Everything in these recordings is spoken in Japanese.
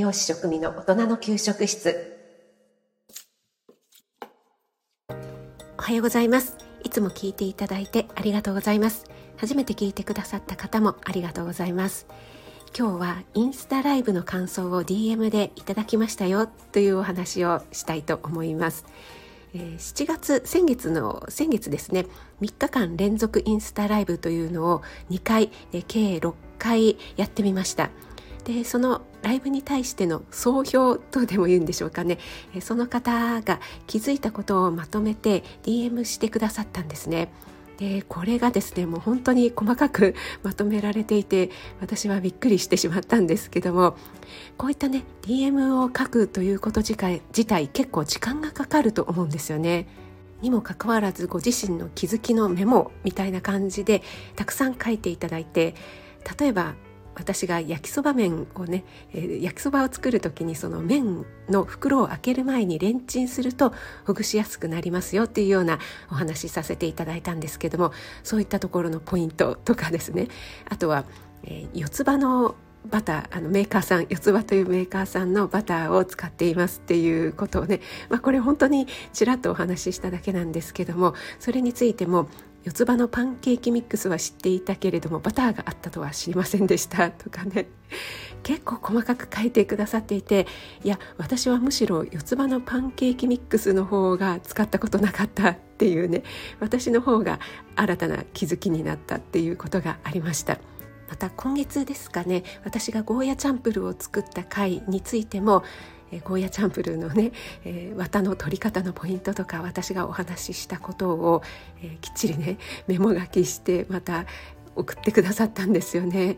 栄養士食味の大人の給食室。おはようございます。いつも聞いていただいてありがとうございます。初めて聞いてくださった方もありがとうございます。今日はインスタライブの感想を DM でいただきましたよ。というお話をしたいと思います。えー、7月先月の先月ですね。3日間連続インスタライブというのを2回、えー、計6回やってみました。でそのライブに対しての総評とでも言うんでしょうかねその方が気づいたことをまとめて DM してくださったんですね。でこれがですねもう本当に細かく まとめられていて私はびっくりしてしまったんですけどもこういったね DM を書くということ自体自体結構時間がかかると思うんですよね。にもかかわらずご自身の気づきのメモみたいな感じでたくさん書いていただいて例えば私が焼きそば麺をね、えー、焼きそばを作る時にその麺の袋を開ける前にレンチンするとほぐしやすくなりますよっていうようなお話しさせていただいたんですけどもそういったところのポイントとかですね。あとは、えー、四つ葉のバターあのメーカーさん四つ葉というメーカーさんのバターを使っていますっていうことをね、まあ、これ本当にちらっとお話ししただけなんですけどもそれについても四つ葉のパンケーキミックスは知っていたけれどもバターがあったとは知りませんでした。とかね。結構細かく書いてくださっていていや私はむしろ四つ葉のパンケーキミックスの方が使ったことなかったっていうね。私の方が新たな気づきになったっていうことがありました。また今月ですかね。私がゴーヤチャンプルを作った回についてもえ、ゴーヤチャンプルーのね、えー、綿の取り方のポイントとか私がお話ししたことを、え、きっちりねメモ書きしてまた送ってくださったんですよね。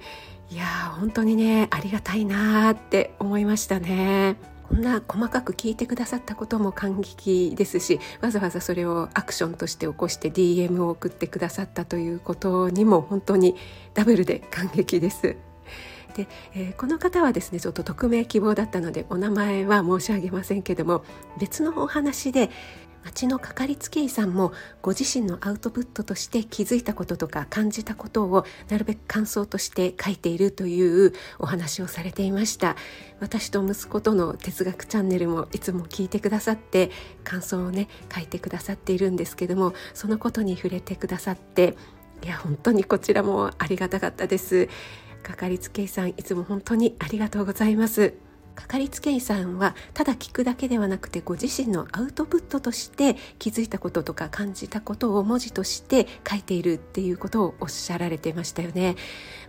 いや本当にねありがたいなって思いましたね。こんな細かく聞いてくださったことも感激ですしわざわざそれをアクションとして起こして DM を送ってくださったということにも本当にダブルで感激です。で、えー、この方はですねちょっと匿名希望だったのでお名前は申し上げませんけども別のお話で町のかかりつけ医さんもご自身のアウトプットとして気づいたこととか感じたことをなるべく感想として書いているというお話をされていました。私と息子との哲学チャンネルもいつも聞いてくださって感想をね書いてくださっているんですけどもそのことに触れてくださっていや本当にこちらもありがたかったです。かかりつけ医さんいつも本当にありがとうございます。かかりつけ医さんはただ聞くだけではなくてご自身のアウトプットとして気づいたこととか感じたことを文字として書いているっていうことをおっしゃられてましたよね。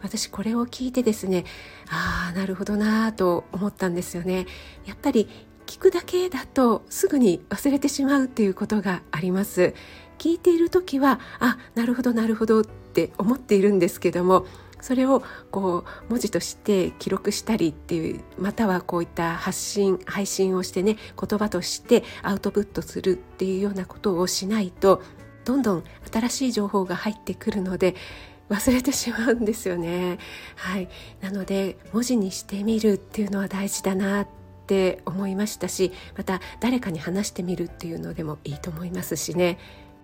私これを聞いてですねああなるほどなと思ったんですよね。やっぱり聞くだけだとすぐに忘れてしまうっていうことがあります。聞いている時はあなるほどなるほどって思っているんですけどもそれをこう文字として記録したりっていうまたはこういった発信配信をしてね言葉としてアウトプットするっていうようなことをしないとどんどん新しい情報が入ってくるので 忘れてしまうんですよね。はい、なので文字にしてみるっていうのは大事だなって思いましたしまた誰かに話してみるっていうのでもいいと思いますしね。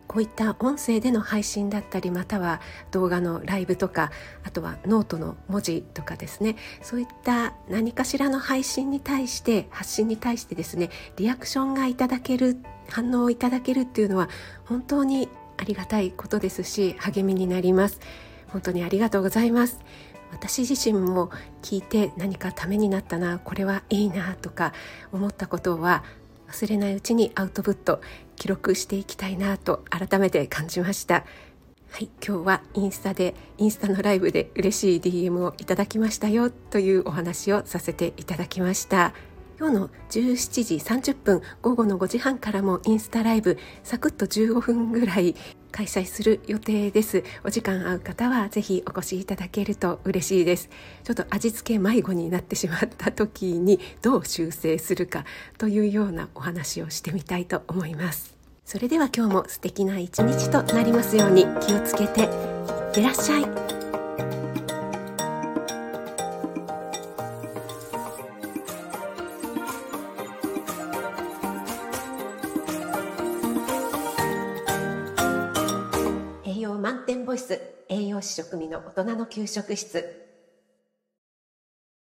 こういった音声での配信だったりまたは動画のライブとかあとはノートの文字とかですね。そういった何かしらの配信に対して発信に対してですねリアクションがいただける反応をいただけるっていうのは本当にありがたいことですし励みになります。本当にありがとうございます。私自身も聞いて何かためになったなこれはいいなとか思ったことは忘れないうちにアウトプット記録していきたいなと改めて感じました。はい、今日はインスタでインスタのライブで嬉しい DM をいただきましたよというお話をさせていただきました。今日の17時30分午後の5時半からもインスタライブサクッと15分ぐらい開催する予定です。お時間合う方はぜひお越しいただけると嬉しいです。ちょっと味付け迷子になってしまった時にどう修正するかというようなお話をしてみたいと思います。それでは今日も素敵な一日となりますように気をつけていってらっしゃい。ボイス栄養士食味の大人の給食室。